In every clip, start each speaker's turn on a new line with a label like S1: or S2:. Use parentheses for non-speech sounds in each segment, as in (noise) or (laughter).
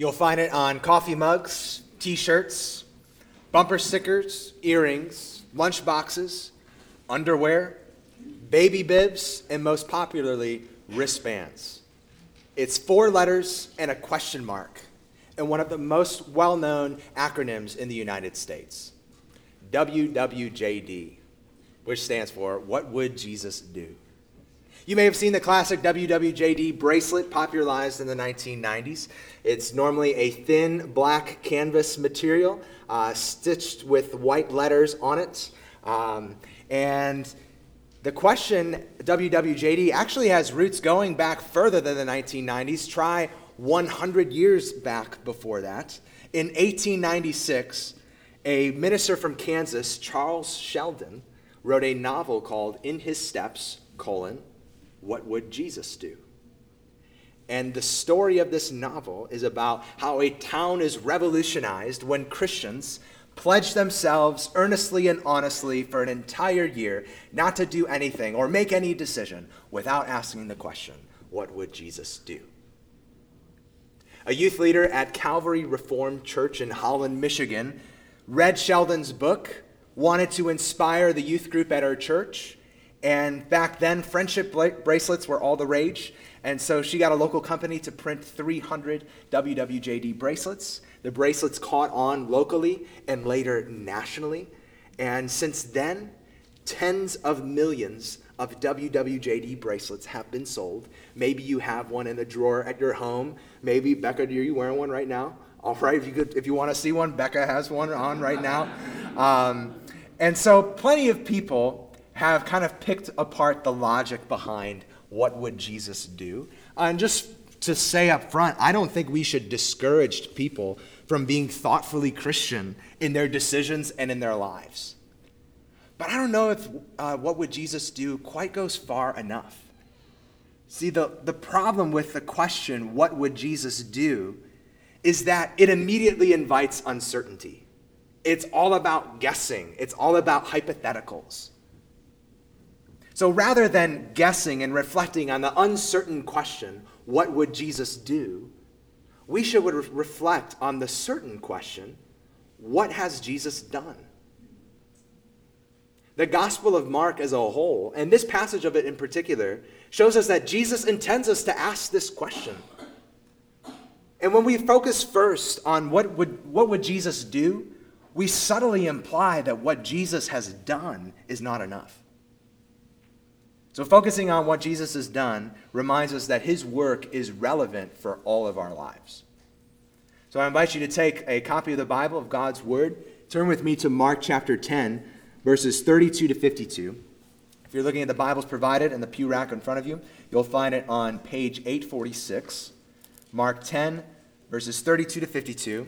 S1: You'll find it on coffee mugs, t shirts, bumper stickers, earrings, lunch boxes, underwear, baby bibs, and most popularly, wristbands. It's four letters and a question mark, and one of the most well known acronyms in the United States WWJD, which stands for What Would Jesus Do? You may have seen the classic WWJD bracelet popularized in the 1990s. It's normally a thin black canvas material uh, stitched with white letters on it. Um, and the question, WWJD, actually has roots going back further than the 1990s. Try 100 years back before that. In 1896, a minister from Kansas, Charles Sheldon, wrote a novel called In His Steps, colon, What Would Jesus Do? And the story of this novel is about how a town is revolutionized when Christians pledge themselves earnestly and honestly for an entire year not to do anything or make any decision without asking the question, What would Jesus do? A youth leader at Calvary Reformed Church in Holland, Michigan, read Sheldon's book, wanted to inspire the youth group at our church, and back then, friendship bracelets were all the rage. And so she got a local company to print 300 WWJD bracelets. The bracelets caught on locally and later nationally. And since then, tens of millions of WWJD bracelets have been sold. Maybe you have one in the drawer at your home. Maybe, Becca, are you wearing one right now? All right, if you, could, if you want to see one, Becca has one on right now. Um, and so, plenty of people have kind of picked apart the logic behind what would Jesus do. and just to say up front, I don't think we should discourage people from being thoughtfully Christian in their decisions and in their lives. But I don't know if uh, what would Jesus do quite goes far enough. See, the, the problem with the question, what would Jesus do, is that it immediately invites uncertainty. It's all about guessing, it's all about hypotheticals. So rather than guessing and reflecting on the uncertain question, what would Jesus do? We should reflect on the certain question, what has Jesus done? The Gospel of Mark as a whole, and this passage of it in particular, shows us that Jesus intends us to ask this question. And when we focus first on what would, what would Jesus do, we subtly imply that what Jesus has done is not enough. So, focusing on what Jesus has done reminds us that his work is relevant for all of our lives. So, I invite you to take a copy of the Bible, of God's Word. Turn with me to Mark chapter 10, verses 32 to 52. If you're looking at the Bibles provided in the pew rack in front of you, you'll find it on page 846. Mark 10, verses 32 to 52,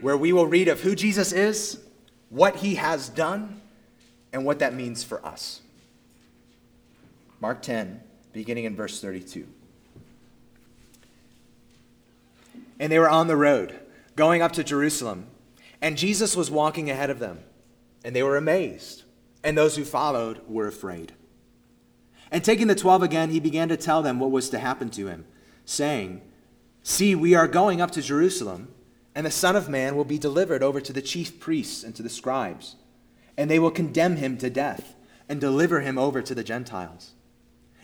S1: where we will read of who Jesus is, what he has done, and what that means for us. Mark 10, beginning in verse 32. And they were on the road, going up to Jerusalem, and Jesus was walking ahead of them, and they were amazed, and those who followed were afraid. And taking the twelve again, he began to tell them what was to happen to him, saying, See, we are going up to Jerusalem, and the Son of Man will be delivered over to the chief priests and to the scribes, and they will condemn him to death and deliver him over to the Gentiles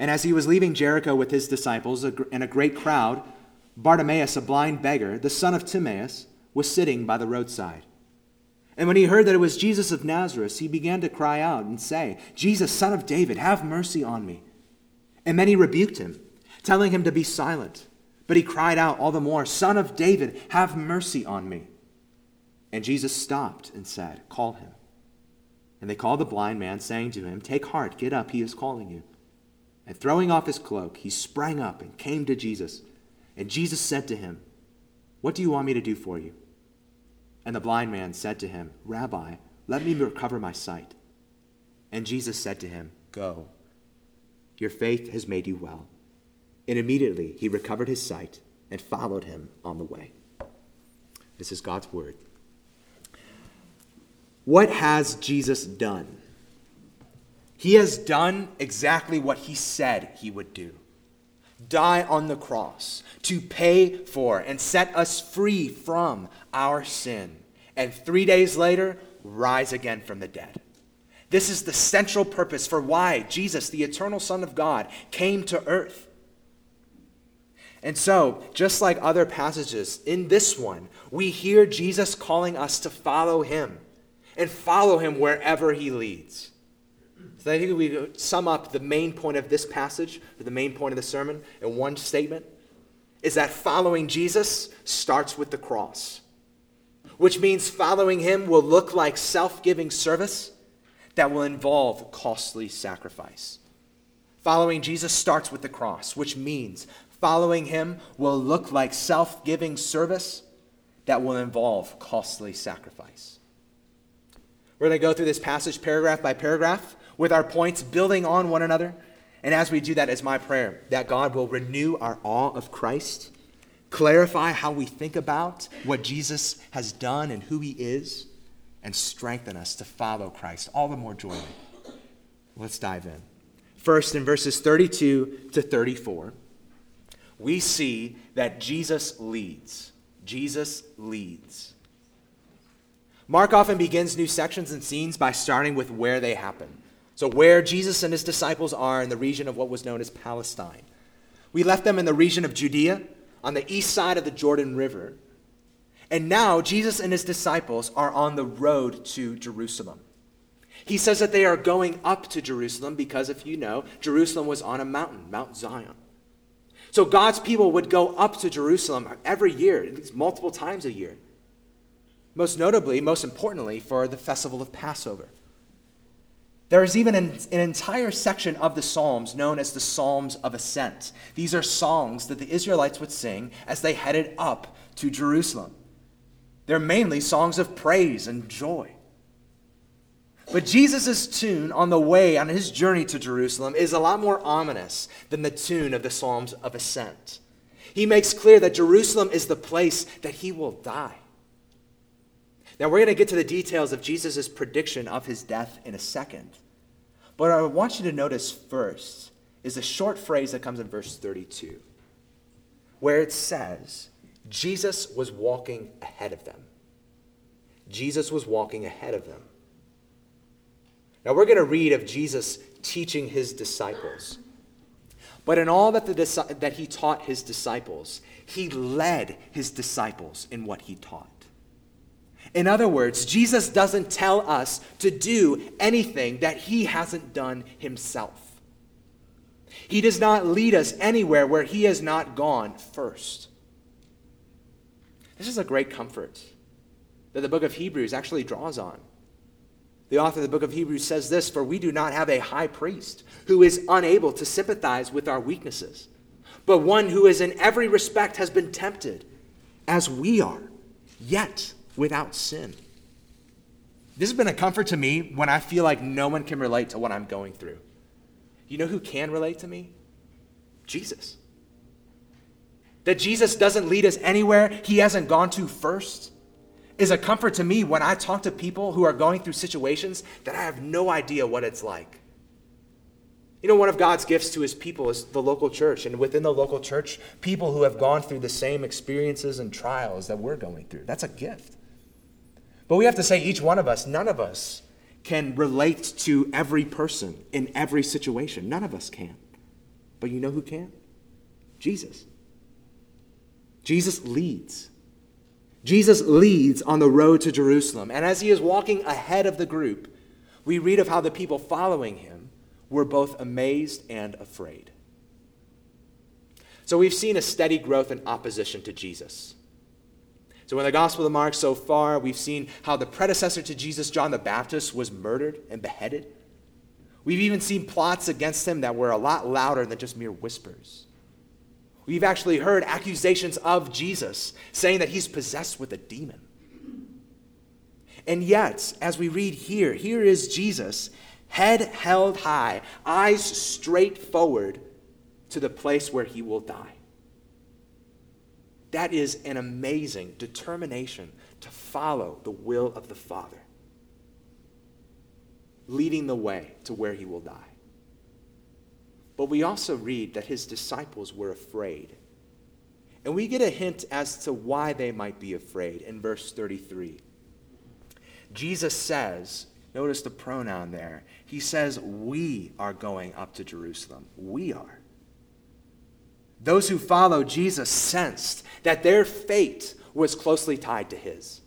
S1: And as he was leaving Jericho with his disciples and a great crowd, Bartimaeus, a blind beggar, the son of Timaeus, was sitting by the roadside. And when he heard that it was Jesus of Nazareth, he began to cry out and say, Jesus, son of David, have mercy on me. And many rebuked him, telling him to be silent. But he cried out all the more, Son of David, have mercy on me. And Jesus stopped and said, Call him. And they called the blind man, saying to him, Take heart, get up, he is calling you. And throwing off his cloak, he sprang up and came to Jesus. And Jesus said to him, What do you want me to do for you? And the blind man said to him, Rabbi, let me recover my sight. And Jesus said to him, Go, your faith has made you well. And immediately he recovered his sight and followed him on the way. This is God's word. What has Jesus done? He has done exactly what he said he would do die on the cross to pay for and set us free from our sin, and three days later, rise again from the dead. This is the central purpose for why Jesus, the eternal Son of God, came to earth. And so, just like other passages, in this one, we hear Jesus calling us to follow him and follow him wherever he leads. So I think we sum up the main point of this passage, or the main point of the sermon, in one statement is that following Jesus starts with the cross, which means following him will look like self giving service that will involve costly sacrifice. Following Jesus starts with the cross, which means following him will look like self giving service that will involve costly sacrifice. We're going to go through this passage paragraph by paragraph with our points building on one another. And as we do that, it's my prayer that God will renew our awe of Christ, clarify how we think about what Jesus has done and who he is, and strengthen us to follow Christ all the more joyfully. Let's dive in. First, in verses 32 to 34, we see that Jesus leads. Jesus leads. Mark often begins new sections and scenes by starting with where they happen. So, where Jesus and his disciples are in the region of what was known as Palestine. We left them in the region of Judea on the east side of the Jordan River. And now Jesus and his disciples are on the road to Jerusalem. He says that they are going up to Jerusalem because, if you know, Jerusalem was on a mountain, Mount Zion. So God's people would go up to Jerusalem every year, at least multiple times a year. Most notably, most importantly, for the festival of Passover. There is even an, an, entire section of the Psalms known as the Psalms of Ascent. These are songs that the Israelites would sing as they headed up to Jerusalem. They're mainly songs of praise and joy. But Jesus' tune on the way, on his journey to Jerusalem, is a lot more ominous than the tune of the Psalms of Ascent. He makes clear that Jerusalem is the place that he will die. Now, we're going to get to the details of Jesus' prediction of his death in a second. But I want you to notice first is a short phrase that comes in verse 32, where it says, Jesus was walking ahead of them. Jesus was walking ahead of them. Now, we're going to read of Jesus teaching his disciples. But in all that, the, that he taught his disciples, he led his disciples in what he taught. In other words, Jesus doesn't tell us to do anything that he hasn't done himself. He does not lead us anywhere where he has not gone first. This is a great comfort that the book of Hebrews actually draws on. The author of the book of Hebrews says this For we do not have a high priest who is unable to sympathize with our weaknesses, but one who is in every respect has been tempted as we are, yet without sin. This has been a comfort to me when I feel like no one can relate to what I'm going through. You know who can relate to me? Jesus. That Jesus doesn't lead us anywhere he hasn't gone to first. is a comfort to me when I talk to people who are going through situations that I have no idea what it's like. You know, one of God's gifts to his people is the local church. And within the local church, people who have gone through the same experiences and trials that we're going through. That's a gift. But we have to say, each one of us, none of us can relate to every person in every situation. None of us can. But you know who can? Jesus. Jesus leads. Jesus leads on the road to Jerusalem. And as he is walking ahead of the group, we read of how the people following him were both amazed and afraid. So we've seen a steady growth in opposition to Jesus. So, in the Gospel of Mark so far, we've seen how the predecessor to Jesus, John the Baptist, was murdered and beheaded. We've even seen plots against him that were a lot louder than just mere whispers. We've actually heard accusations of Jesus saying that he's possessed with a demon. And yet, as we read here, here is Jesus, head held high, eyes straight forward to the place where he will die. That is an amazing determination to follow the will of the Father, leading the way to where he will die. But we also read that his disciples were afraid. And we get a hint as to why they might be afraid in verse 33. Jesus says, notice the pronoun there. He says, We are going up to Jerusalem. We are. Those who follow Jesus sensed that their fate was closely tied to his,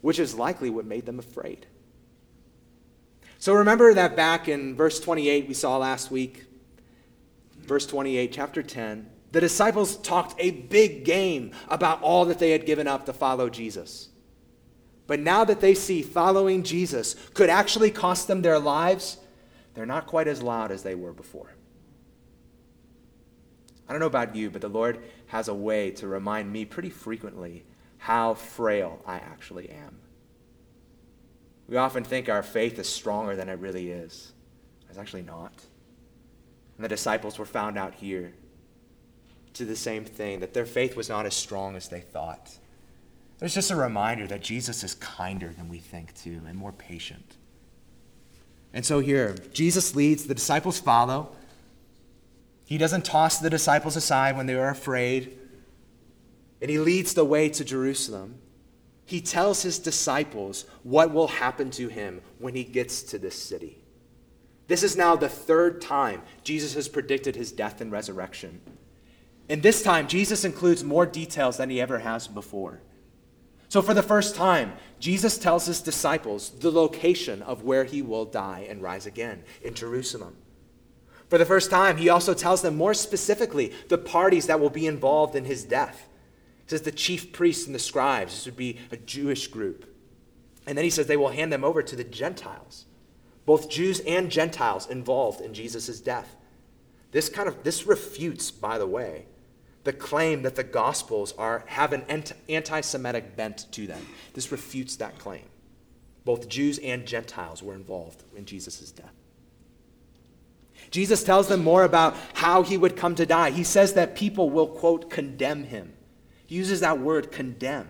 S1: which is likely what made them afraid. So remember that back in verse 28 we saw last week, verse 28, chapter 10, the disciples talked a big game about all that they had given up to follow Jesus. But now that they see following Jesus could actually cost them their lives, they're not quite as loud as they were before. I don't know about you, but the Lord has a way to remind me pretty frequently how frail I actually am. We often think our faith is stronger than it really is. It's actually not. And the disciples were found out here to the same thing, that their faith was not as strong as they thought. There's just a reminder that Jesus is kinder than we think, too, and more patient. And so here, Jesus leads, the disciples follow. He doesn't toss the disciples aside when they are afraid, and he leads the way to Jerusalem. He tells his disciples what will happen to him when he gets to this city. This is now the third time Jesus has predicted his death and resurrection. And this time, Jesus includes more details than he ever has before. So, for the first time, Jesus tells his disciples the location of where he will die and rise again in Jerusalem. For the first time, he also tells them more specifically the parties that will be involved in his death. He says the chief priests and the scribes, this would be a Jewish group. And then he says they will hand them over to the Gentiles, both Jews and Gentiles involved in Jesus' death. This kind of this refutes, by the way, the claim that the Gospels are, have an anti Semitic bent to them. This refutes that claim. Both Jews and Gentiles were involved in Jesus' death. Jesus tells them more about how he would come to die. He says that people will, quote, condemn him. He uses that word condemn.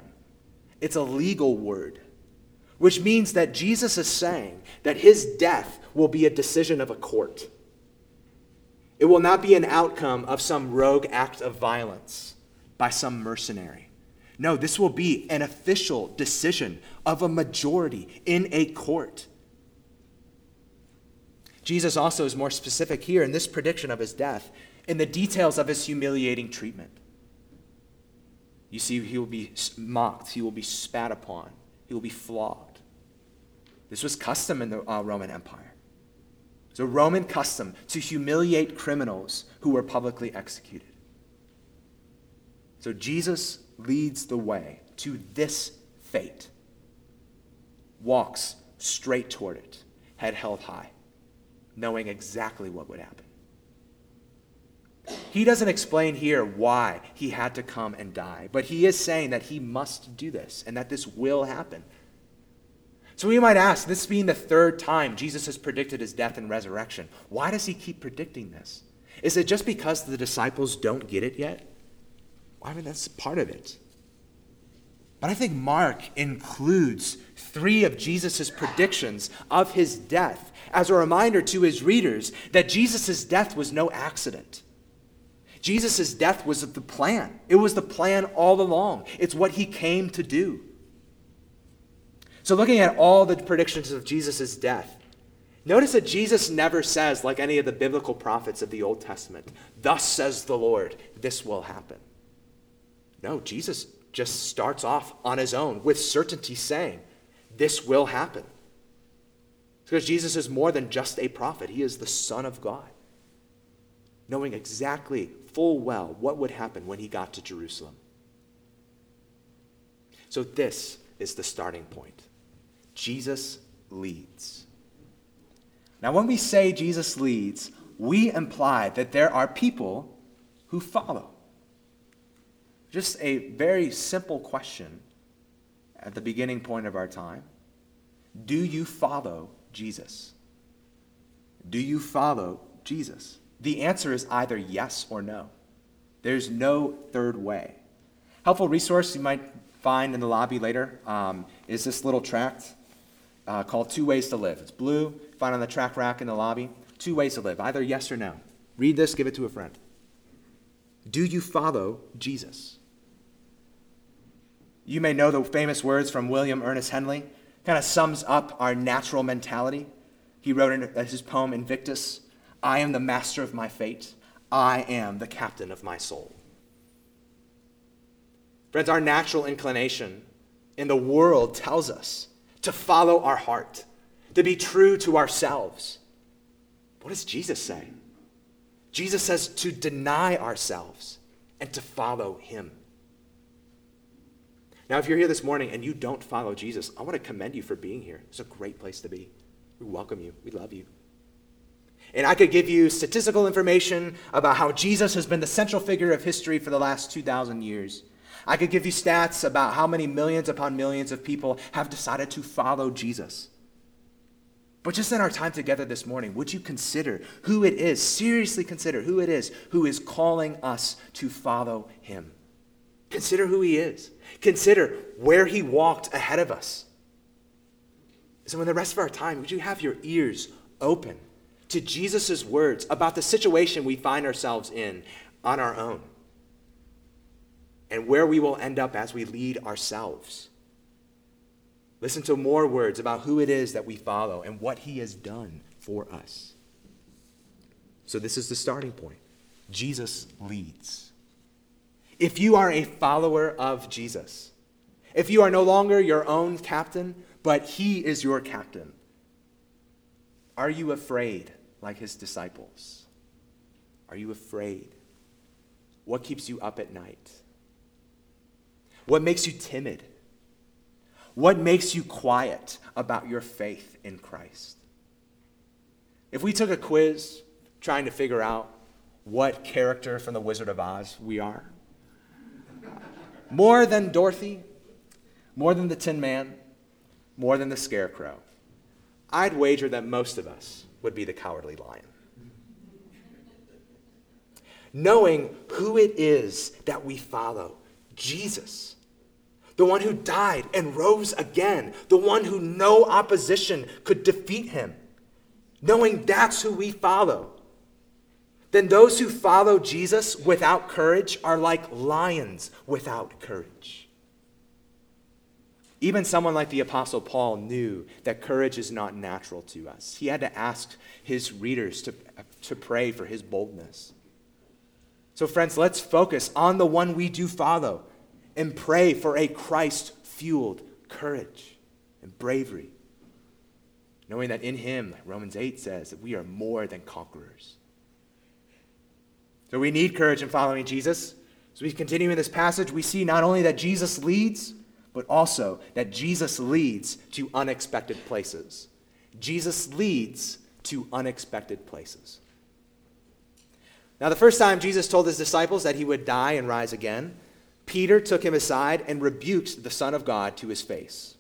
S1: It's a legal word, which means that Jesus is saying that his death will be a decision of a court. It will not be an outcome of some rogue act of violence by some mercenary. No, this will be an official decision of a majority in a court. Jesus also is more specific here in this prediction of his death in the details of his humiliating treatment. You see, he will be mocked, he will be spat upon, he will be flogged. This was custom in the uh, Roman Empire. It's a Roman custom to humiliate criminals who were publicly executed. So Jesus leads the way to this fate, walks straight toward it, head held high knowing exactly what would happen. He doesn't explain here why he had to come and die, but he is saying that he must do this and that this will happen. So we might ask, this being the third time Jesus has predicted his death and resurrection, why does he keep predicting this? Is it just because the disciples don't get it yet? I mean, that's part of it. But I think Mark includes three of Jesus' predictions of his death as a reminder to his readers that Jesus' death was no accident. Jesus' death was the plan. It was the plan all along. It's what he came to do. So, looking at all the predictions of Jesus' death, notice that Jesus never says, like any of the biblical prophets of the Old Testament, Thus says the Lord, this will happen. No, Jesus just starts off on his own with certainty saying, This will happen. Because Jesus is more than just a prophet, he is the Son of God, knowing exactly full well what would happen when he got to Jerusalem. So, this is the starting point. Jesus leads. Now, when we say Jesus leads, we imply that there are people who follow. Just a very simple question at the beginning point of our time Do you follow Jesus? Do you follow Jesus? The answer is either yes or no. There's no third way. Helpful resource you might find in the lobby later um, is this little tract uh, called Two Ways to Live. It's blue, find on the track rack in the lobby. Two ways to live, either yes or no. Read this, give it to a friend. Do you follow Jesus? You may know the famous words from William Ernest Henley kind of sums up our natural mentality. He wrote in uh, his poem Invictus I am the master of my fate, I am the captain of my soul. Friends, our natural inclination in the world tells us to follow our heart, to be true to ourselves. What does Jesus say? Jesus says to deny ourselves and to follow him. Now, if you're here this morning and you don't follow Jesus, I want to commend you for being here. It's a great place to be. We welcome you, we love you. And I could give you statistical information about how Jesus has been the central figure of history for the last 2,000 years. I could give you stats about how many millions upon millions of people have decided to follow Jesus. But just in our time together this morning, would you consider who it is, seriously consider who it is who is calling us to follow him? Consider who he is. Consider where he walked ahead of us. So, in the rest of our time, would you have your ears open to Jesus' words about the situation we find ourselves in on our own and where we will end up as we lead ourselves? Listen to more words about who it is that we follow and what he has done for us. So, this is the starting point. Jesus leads if you are a follower of Jesus, if you are no longer your own captain, but he is your captain, are you afraid like his disciples? Are you afraid? What keeps you up at night? What makes you timid? What makes you quiet about your faith in Christ? If we took a quiz trying to figure out what character from The Wizard of Oz we are, more than Dorothy, more than the Tin Man, more than the Scarecrow. I'd wager that most of us would be the cowardly lion. Knowing who it is that we follow Jesus, the one who died and rose again, the one who no opposition could defeat him, knowing that's who we follow then those who follow Jesus without courage are like lions without courage. Even someone like the Apostle Paul knew that courage is not natural to us. He had to ask his readers to, to pray for his boldness. So, friends, let's focus on the one we do follow and pray for a Christ fueled courage and bravery, knowing that in him, Romans 8 says, that we are more than conquerors. So we need courage in following Jesus. So we continue in this passage, we see not only that Jesus leads, but also that Jesus leads to unexpected places. Jesus leads to unexpected places. Now, the first time Jesus told his disciples that he would die and rise again, Peter took him aside and rebuked the Son of God to his face.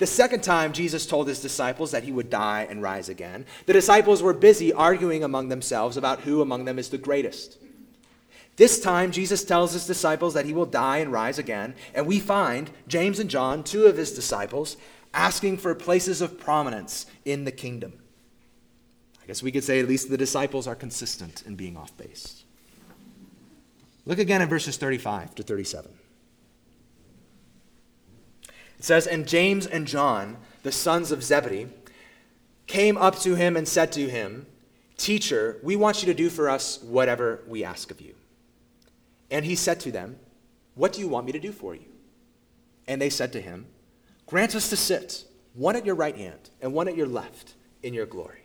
S1: The second time Jesus told his disciples that he would die and rise again, the disciples were busy arguing among themselves about who among them is the greatest. This time, Jesus tells his disciples that he will die and rise again, and we find James and John, two of his disciples, asking for places of prominence in the kingdom. I guess we could say at least the disciples are consistent in being off base. Look again at verses 35 to 37. It says, And James and John, the sons of Zebedee, came up to him and said to him, Teacher, we want you to do for us whatever we ask of you. And he said to them, What do you want me to do for you? And they said to him, Grant us to sit, one at your right hand and one at your left, in your glory.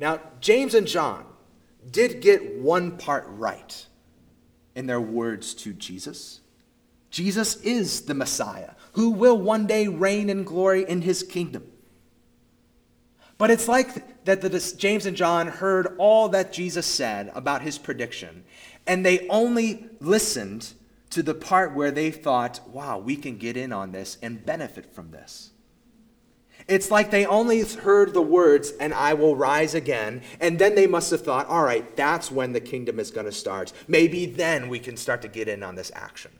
S1: Now, James and John did get one part right in their words to Jesus. Jesus is the Messiah who will one day reign in glory in his kingdom. But it's like that the, James and John heard all that Jesus said about his prediction, and they only listened to the part where they thought, wow, we can get in on this and benefit from this. It's like they only heard the words, and I will rise again, and then they must have thought, all right, that's when the kingdom is going to start. Maybe then we can start to get in on this action.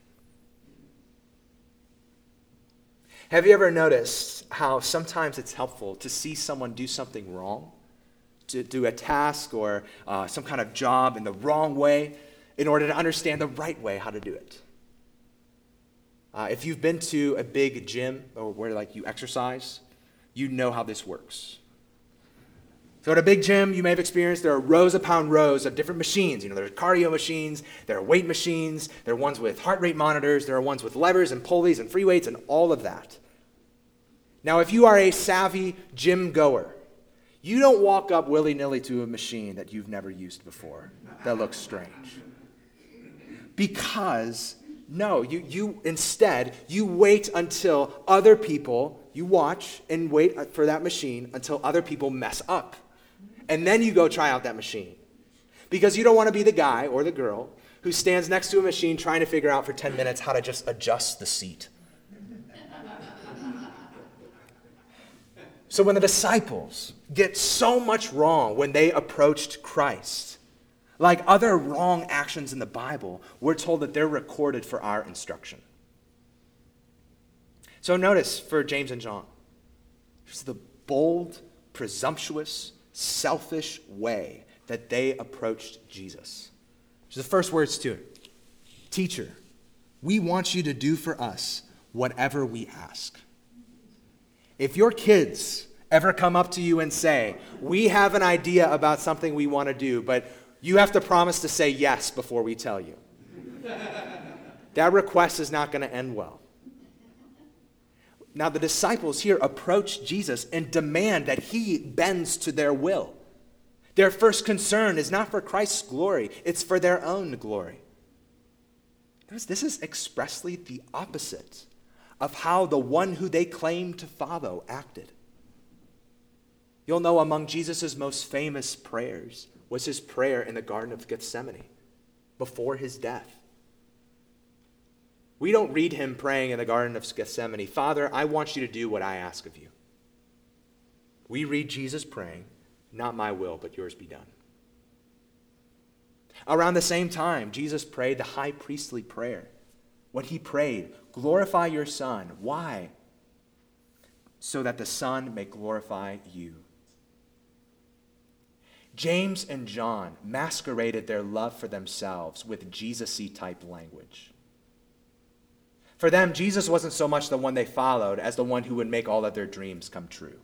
S1: Have you ever noticed how sometimes it's helpful to see someone do something wrong, to do a task or uh, some kind of job in the wrong way, in order to understand the right way how to do it? Uh, if you've been to a big gym or where like you exercise, you know how this works. So at a big gym, you may have experienced there are rows upon rows of different machines. You know, there's cardio machines, there are weight machines, there are ones with heart rate monitors, there are ones with levers and pulleys and free weights and all of that. Now, if you are a savvy gym goer, you don't walk up willy nilly to a machine that you've never used before that looks strange. Because, no, you, you instead, you wait until other people, you watch and wait uh, for that machine until other people mess up. And then you go try out that machine. Because you don't want to be the guy or the girl who stands next to a machine trying to figure out for 10 minutes how to just adjust the seat. So when the disciples get so much wrong when they approached Christ, like other wrong actions in the Bible, we're told that they're recorded for our instruction. So notice for James and John, here's the bold, presumptuous, selfish way that they approached Jesus. Here's the first words to it Teacher, we want you to do for us whatever we ask. If your kids ever come up to you and say, We have an idea about something we want to do, but you have to promise to say yes before we tell you, (laughs) that request is not going to end well. Now, the disciples here approach Jesus and demand that he bends to their will. Their first concern is not for Christ's glory, it's for their own glory. This is expressly the opposite of how the one who they claimed to follow acted. You'll know among Jesus' most famous prayers was his prayer in the Garden of Gethsemane before his death. We don't read him praying in the Garden of Gethsemane, Father, I want you to do what I ask of you. We read Jesus praying, Not my will, but yours be done. Around the same time, Jesus prayed the high priestly prayer. What he prayed, glorify your Son. Why? So that the Son may glorify you. James and John masqueraded their love for themselves with Jesus y type language. For them, Jesus wasn't so much the one they followed as the one who would make all of their dreams come true.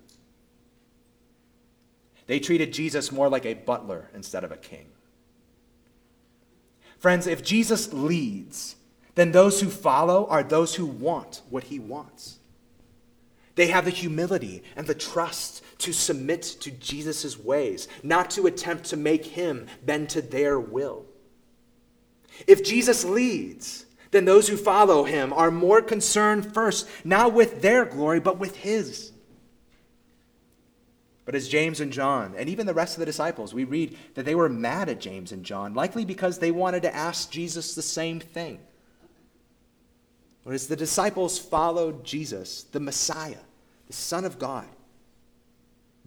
S1: They treated Jesus more like a butler instead of a king. Friends, if Jesus leads, then those who follow are those who want what he wants. They have the humility and the trust to submit to Jesus' ways, not to attempt to make him bend to their will. If Jesus leads, then those who follow him are more concerned first, not with their glory, but with his. But as James and John, and even the rest of the disciples, we read that they were mad at James and John, likely because they wanted to ask Jesus the same thing. But as the disciples followed Jesus, the Messiah, the Son of God,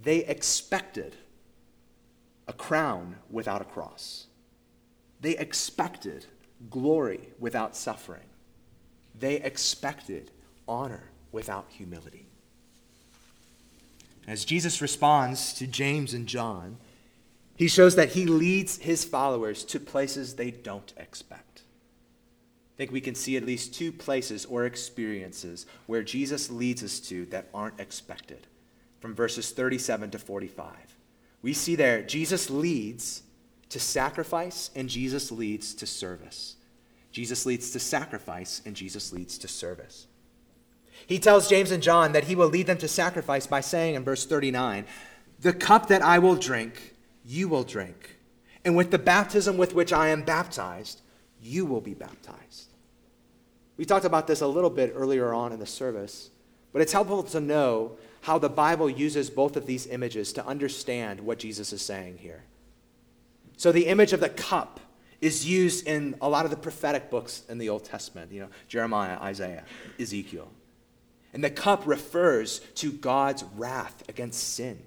S1: they expected a crown without a cross. they expected glory without suffering. They expected honor without humility. As Jesus responds to James and John, he shows that he leads his followers to places they don't expect. Think we can see at least two places or experiences where Jesus leads us to that aren't expected from verses 37 to 45. We see there Jesus leads to sacrifice and Jesus leads to service. Jesus leads to sacrifice and Jesus leads to service. He tells James and John that he will lead them to sacrifice by saying in verse 39 The cup that I will drink, you will drink. And with the baptism with which I am baptized, you will be baptized. We talked about this a little bit earlier on in the service, but it's helpful to know how the Bible uses both of these images to understand what Jesus is saying here. So, the image of the cup is used in a lot of the prophetic books in the Old Testament, you know, Jeremiah, Isaiah, Ezekiel. And the cup refers to God's wrath against sin.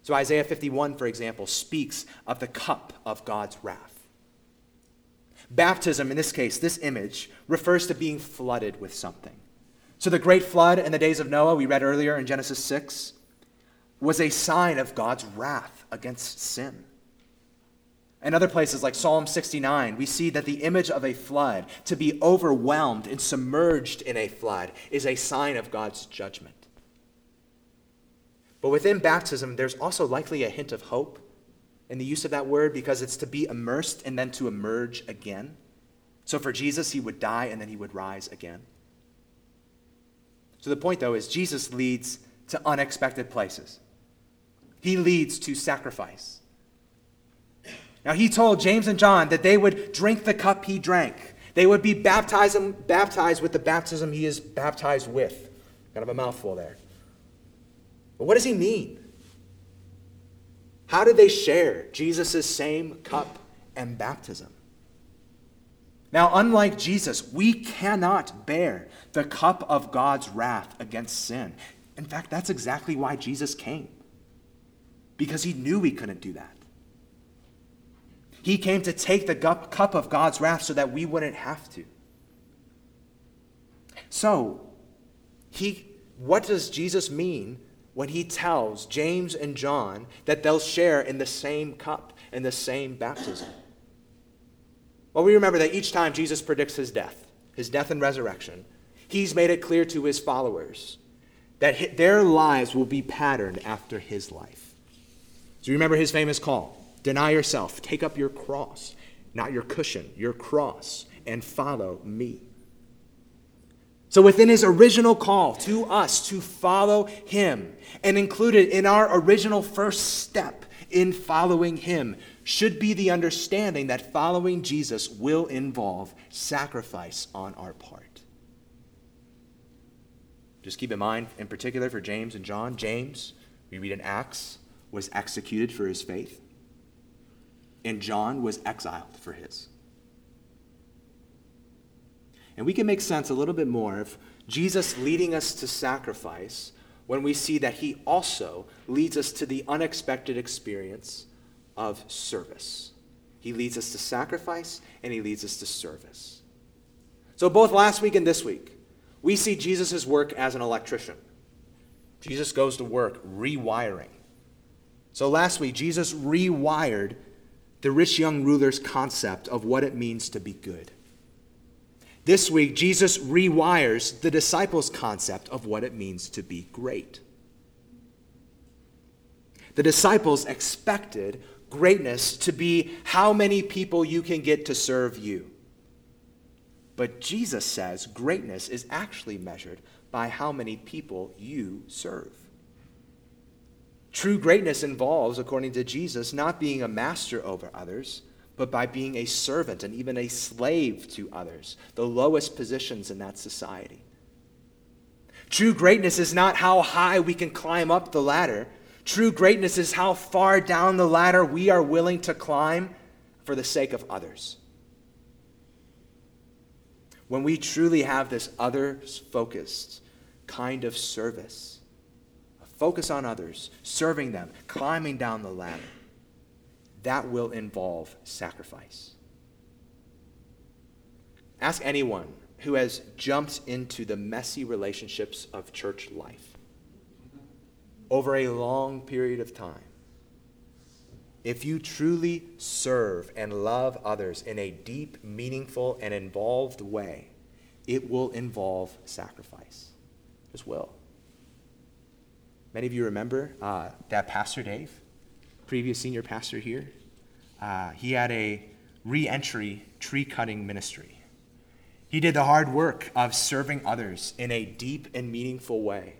S1: So, Isaiah 51, for example, speaks of the cup of God's wrath. Baptism, in this case, this image, refers to being flooded with something. So, the great flood in the days of Noah, we read earlier in Genesis 6, was a sign of God's wrath against sin. In other places like Psalm 69, we see that the image of a flood, to be overwhelmed and submerged in a flood, is a sign of God's judgment. But within baptism, there's also likely a hint of hope in the use of that word because it's to be immersed and then to emerge again. So for Jesus, he would die and then he would rise again. So the point, though, is Jesus leads to unexpected places. He leads to sacrifice. Now, he told James and John that they would drink the cup he drank. They would be baptized, baptized with the baptism he is baptized with. Kind of a mouthful there. But what does he mean? How did they share Jesus' same cup and baptism? Now, unlike Jesus, we cannot bear the cup of God's wrath against sin. In fact, that's exactly why Jesus came, because he knew we couldn't do that. He came to take the cup of God's wrath so that we wouldn't have to. So, he, what does Jesus mean when he tells James and John that they'll share in the same cup and the same baptism? Well, we remember that each time Jesus predicts his death, his death and resurrection, he's made it clear to his followers that their lives will be patterned after his life. So you remember his famous call deny yourself, take up your cross, not your cushion, your cross, and follow me. So, within his original call to us to follow him, and included in our original first step in following him, should be the understanding that following Jesus will involve sacrifice on our part. Just keep in mind, in particular for James and John, James, we read in Acts, was executed for his faith, and John was exiled for his. And we can make sense a little bit more of Jesus leading us to sacrifice when we see that he also leads us to the unexpected experience of service. He leads us to sacrifice and he leads us to service. So, both last week and this week, we see Jesus' work as an electrician. Jesus goes to work rewiring. So, last week, Jesus rewired the rich young ruler's concept of what it means to be good. This week, Jesus rewires the disciples' concept of what it means to be great. The disciples expected greatness to be how many people you can get to serve you. But Jesus says greatness is actually measured by how many people you serve. True greatness involves, according to Jesus, not being a master over others, but by being a servant and even a slave to others, the lowest positions in that society. True greatness is not how high we can climb up the ladder, True greatness is how far down the ladder we are willing to climb for the sake of others. When we truly have this others focused kind of service, a focus on others, serving them, climbing down the ladder, that will involve sacrifice. Ask anyone who has jumped into the messy relationships of church life over a long period of time. If you truly serve and love others in a deep, meaningful, and involved way, it will involve sacrifice. Just will. Many of you remember uh, that Pastor Dave, previous senior pastor here, uh, he had a re entry tree cutting ministry. He did the hard work of serving others in a deep and meaningful way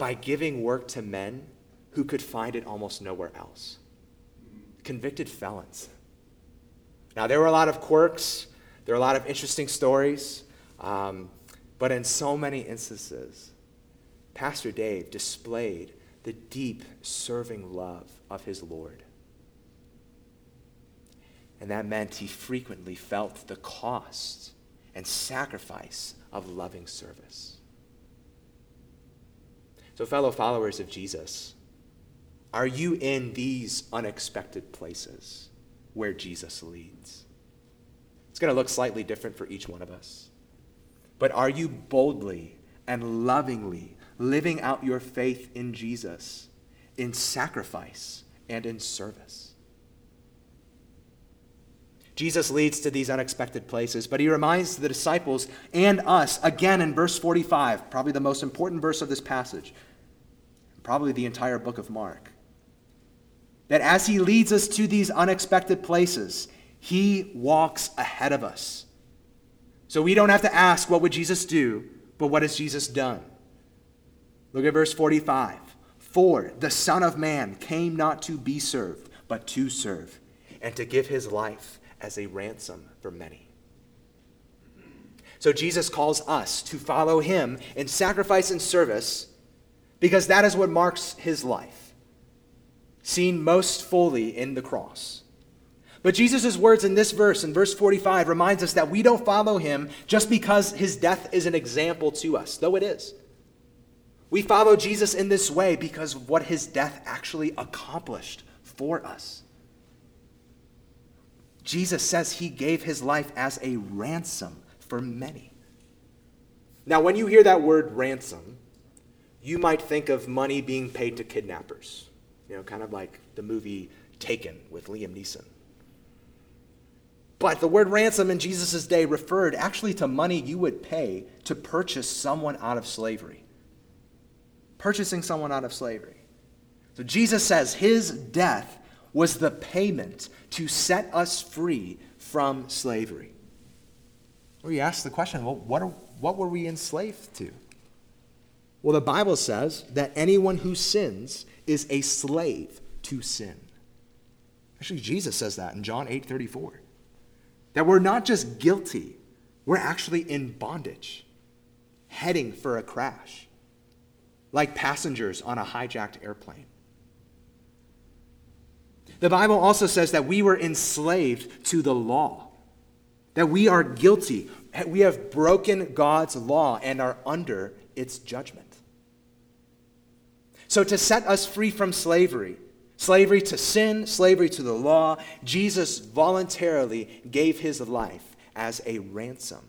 S1: by giving work to men who could find it almost nowhere else. Convicted felons. Now, there were a lot of quirks, there were a lot of interesting stories, um, but in so many instances, Pastor Dave displayed the deep serving love of his Lord. And that meant he frequently felt the cost and sacrifice of loving service. So, fellow followers of Jesus, are you in these unexpected places where Jesus leads? It's going to look slightly different for each one of us. But are you boldly and lovingly living out your faith in Jesus in sacrifice and in service? Jesus leads to these unexpected places, but he reminds the disciples and us again in verse 45, probably the most important verse of this passage, probably the entire book of Mark, that as he leads us to these unexpected places, he walks ahead of us. So we don't have to ask, what would Jesus do? But what has Jesus done? Look at verse 45. For the Son of Man came not to be served, but to serve, and to give his life as a ransom for many. So Jesus calls us to follow him in sacrifice and service because that is what marks his life, seen most fully in the cross. But Jesus' words in this verse, in verse 45, reminds us that we don't follow him just because his death is an example to us, though it is. We follow Jesus in this way because of what his death actually accomplished for us. Jesus says he gave his life as a ransom for many. Now, when you hear that word ransom, you might think of money being paid to kidnappers, you know, kind of like the movie Taken with Liam Neeson. But the word ransom in Jesus' day referred actually to money you would pay to purchase someone out of slavery. Purchasing someone out of slavery. So Jesus says his death was the payment to set us free from slavery. We ask the question well, what, are, what were we enslaved to? Well, the Bible says that anyone who sins is a slave to sin. Actually, Jesus says that in John 8 34. That we're not just guilty, we're actually in bondage, heading for a crash, like passengers on a hijacked airplane. The Bible also says that we were enslaved to the law, that we are guilty. We have broken God's law and are under its judgment. So, to set us free from slavery, slavery to sin, slavery to the law, Jesus voluntarily gave his life as a ransom,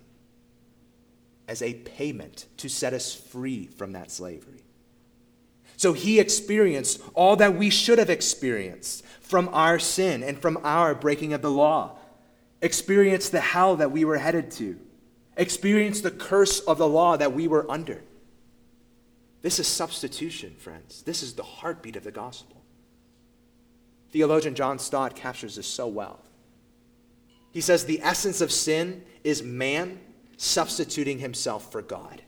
S1: as a payment to set us free from that slavery. So he experienced all that we should have experienced from our sin and from our breaking of the law, experienced the hell that we were headed to, experienced the curse of the law that we were under. This is substitution, friends. This is the heartbeat of the gospel. Theologian John Stott captures this so well. He says the essence of sin is man substituting himself for God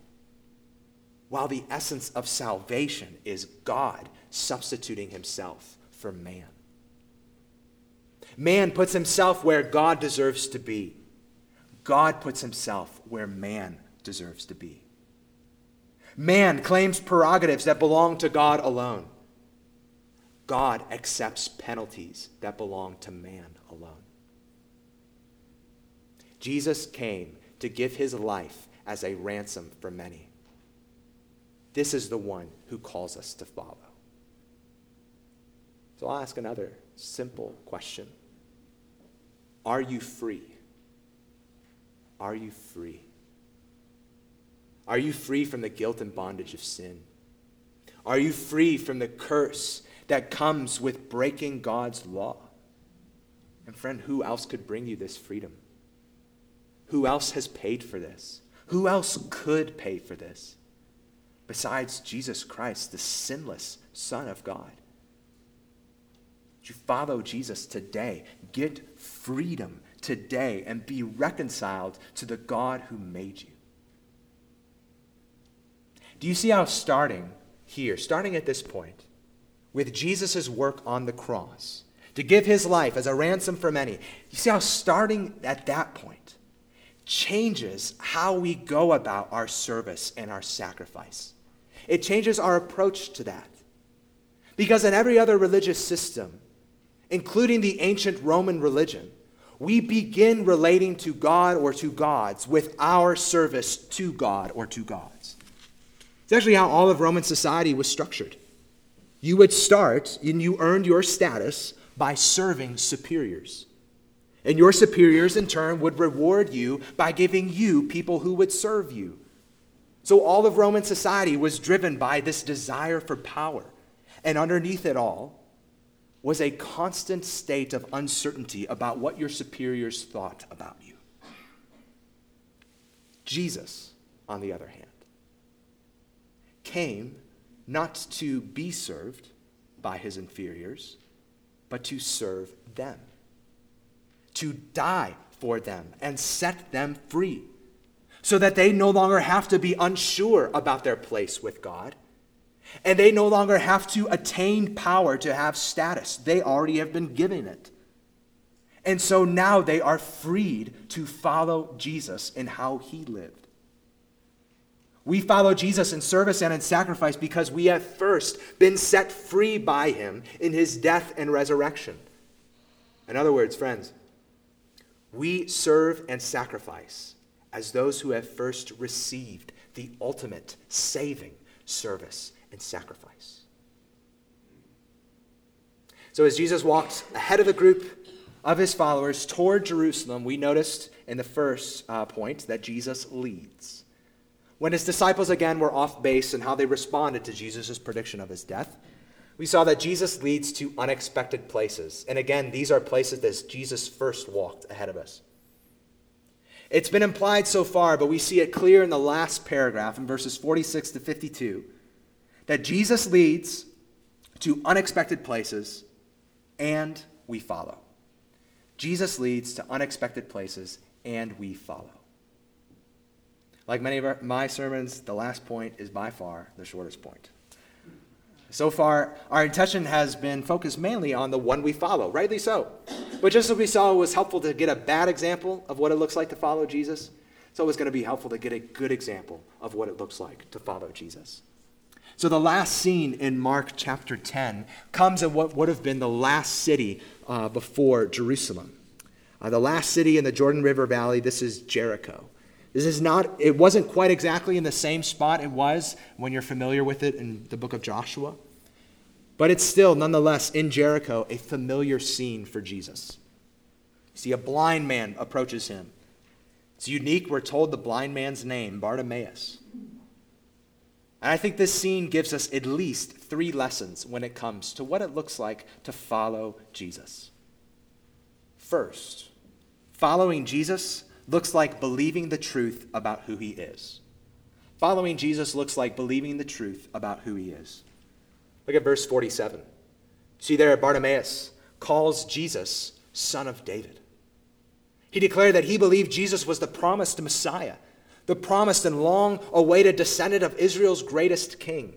S1: while the essence of salvation is God substituting himself for man. Man puts himself where God deserves to be. God puts himself where man deserves to be. Man claims prerogatives that belong to God alone. God accepts penalties that belong to man alone. Jesus came to give his life as a ransom for many. This is the one who calls us to follow. So I'll ask another simple question Are you free? Are you free? Are you free from the guilt and bondage of sin? Are you free from the curse that comes with breaking God's law? And friend, who else could bring you this freedom? Who else has paid for this? Who else could pay for this besides Jesus Christ, the sinless Son of God? Would you follow Jesus today? Get freedom today and be reconciled to the God who made you. Do you see how starting here, starting at this point, with Jesus' work on the cross, to give his life as a ransom for many, you see how starting at that point changes how we go about our service and our sacrifice. It changes our approach to that. Because in every other religious system, including the ancient Roman religion, we begin relating to God or to gods with our service to God or to gods. It's actually how all of Roman society was structured. You would start and you earned your status by serving superiors. And your superiors, in turn, would reward you by giving you people who would serve you. So all of Roman society was driven by this desire for power. And underneath it all, was a constant state of uncertainty about what your superiors thought about you. Jesus, on the other hand, came not to be served by his inferiors, but to serve them, to die for them and set them free, so that they no longer have to be unsure about their place with God and they no longer have to attain power to have status. They already have been given it. And so now they are freed to follow Jesus in how he lived. We follow Jesus in service and in sacrifice because we have first been set free by him in his death and resurrection. In other words, friends, we serve and sacrifice as those who have first received the ultimate saving service and sacrifice. So, as Jesus walked ahead of the group of his followers toward Jerusalem, we noticed in the first uh, point that Jesus leads. When his disciples again were off base and how they responded to Jesus' prediction of his death, we saw that Jesus leads to unexpected places. And again, these are places that Jesus first walked ahead of us. It's been implied so far, but we see it clear in the last paragraph in verses 46 to 52 that Jesus leads to unexpected places and we follow. Jesus leads to unexpected places and we follow. Like many of our, my sermons, the last point is by far the shortest point. So far, our intention has been focused mainly on the one we follow, rightly so. But just as we saw, it was helpful to get a bad example of what it looks like to follow Jesus. It's always going to be helpful to get a good example of what it looks like to follow Jesus. So, the last scene in Mark chapter 10 comes in what would have been the last city uh, before Jerusalem. Uh, the last city in the Jordan River Valley, this is Jericho. This is not, it wasn't quite exactly in the same spot it was when you're familiar with it in the book of Joshua. But it's still, nonetheless, in Jericho, a familiar scene for Jesus. You see, a blind man approaches him. It's unique. We're told the blind man's name, Bartimaeus. And I think this scene gives us at least three lessons when it comes to what it looks like to follow Jesus. First, following Jesus looks like believing the truth about who he is. Following Jesus looks like believing the truth about who he is. Look at verse 47. See there, Bartimaeus calls Jesus son of David. He declared that he believed Jesus was the promised Messiah the promised and long awaited descendant of Israel's greatest king.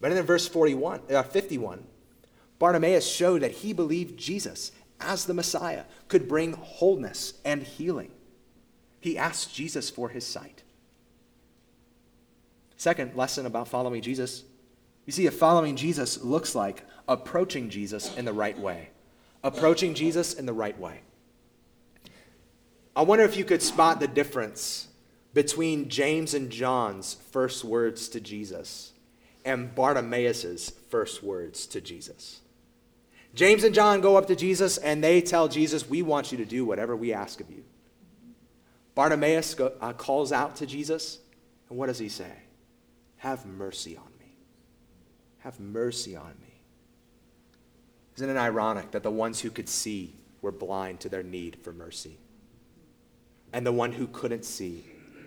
S1: But in verse 41, uh, 51, Bartimaeus showed that he believed Jesus as the Messiah could bring wholeness and healing. He asked Jesus for his sight. Second lesson about following Jesus you see, if following Jesus looks like approaching Jesus in the right way, approaching Jesus in the right way. I wonder if you could spot the difference between James and John's first words to Jesus and Bartimaeus' first words to Jesus. James and John go up to Jesus and they tell Jesus, We want you to do whatever we ask of you. Bartimaeus uh, calls out to Jesus, and what does he say? Have mercy on me. Have mercy on me. Isn't it ironic that the ones who could see were blind to their need for mercy? And the one who couldn't see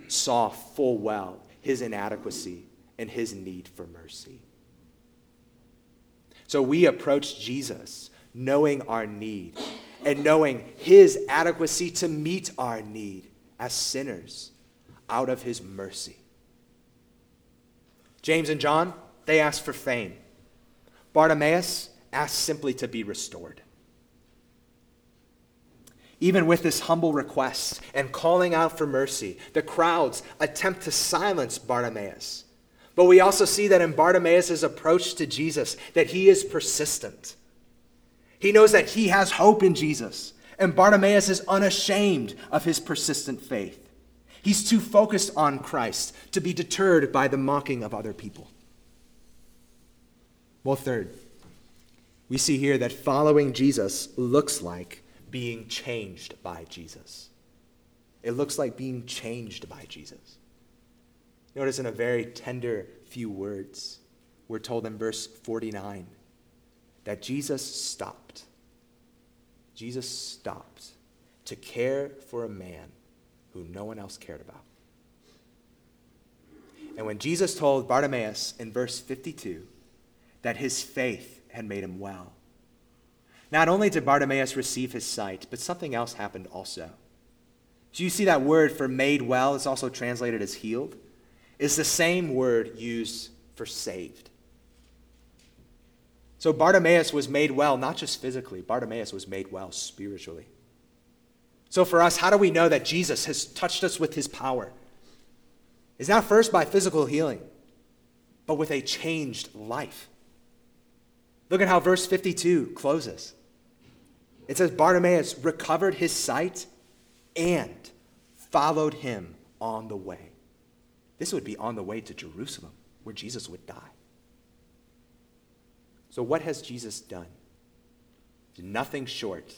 S1: saw full well his inadequacy and his need for mercy. So we approach Jesus knowing our need and knowing his adequacy to meet our need as sinners out of his mercy. James and John, they ask for fame. Bartimaeus asked simply to be restored. Even with this humble request and calling out for mercy, the crowds attempt to silence Bartimaeus. But we also see that in Bartimaeus' approach to Jesus, that he is persistent. He knows that he has hope in Jesus, and Bartimaeus is unashamed of his persistent faith. He's too focused on Christ to be deterred by the mocking of other people. Well, third, we see here that following Jesus looks like being changed by Jesus. It looks like being changed by Jesus. Notice in a very tender few words, we're told in verse 49 that Jesus stopped. Jesus stopped to care for a man who no one else cared about. And when Jesus told Bartimaeus in verse 52 that his faith had made him well, not only did Bartimaeus receive his sight, but something else happened also. Do you see that word for made well? It's also translated as healed. Is the same word used for saved. So Bartimaeus was made well, not just physically, Bartimaeus was made well spiritually. So for us, how do we know that Jesus has touched us with his power? It's not first by physical healing, but with a changed life. Look at how verse 52 closes. It says Bartimaeus recovered his sight and followed him on the way. This would be on the way to Jerusalem, where Jesus would die. So, what has Jesus done? Nothing short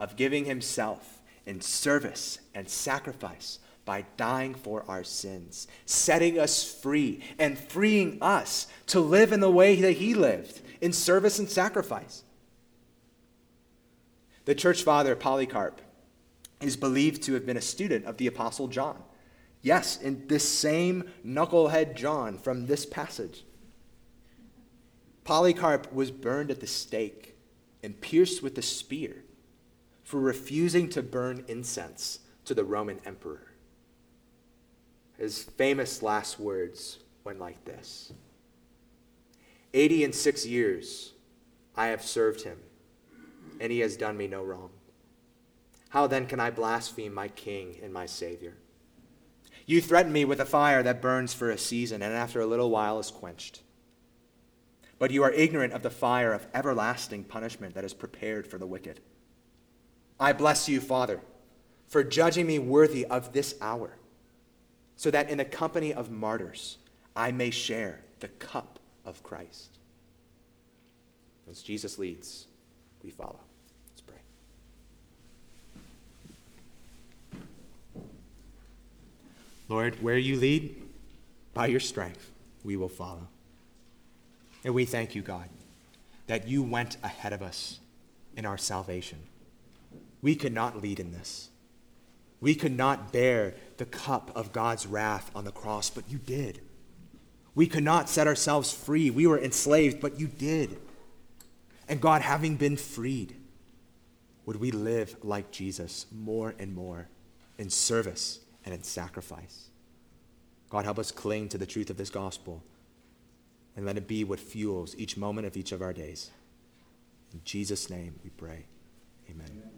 S1: of giving himself in service and sacrifice by dying for our sins, setting us free, and freeing us to live in the way that he lived in service and sacrifice. The church father Polycarp is believed to have been a student of the Apostle John. Yes, in this same knucklehead John from this passage. Polycarp was burned at the stake and pierced with a spear for refusing to burn incense to the Roman emperor. His famous last words went like this Eighty and six years I have served him and he has done me no wrong. How then can I blaspheme my King and my Savior? You threaten me with a fire that burns for a season and after a little while is quenched. But you are ignorant of the fire of everlasting punishment that is prepared for the wicked. I bless you, Father, for judging me worthy of this hour, so that in the company of martyrs I may share the cup of Christ. As Jesus leads, we follow. Let's pray. Lord, where you lead, by your strength, we will follow. And we thank you, God, that you went ahead of us in our salvation. We could not lead in this. We could not bear the cup of God's wrath on the cross, but you did. We could not set ourselves free. We were enslaved, but you did. And God, having been freed, would we live like Jesus more and more in service and in sacrifice. God, help us cling to the truth of this gospel and let it be what fuels each moment of each of our days. In Jesus' name we pray. Amen. Amen.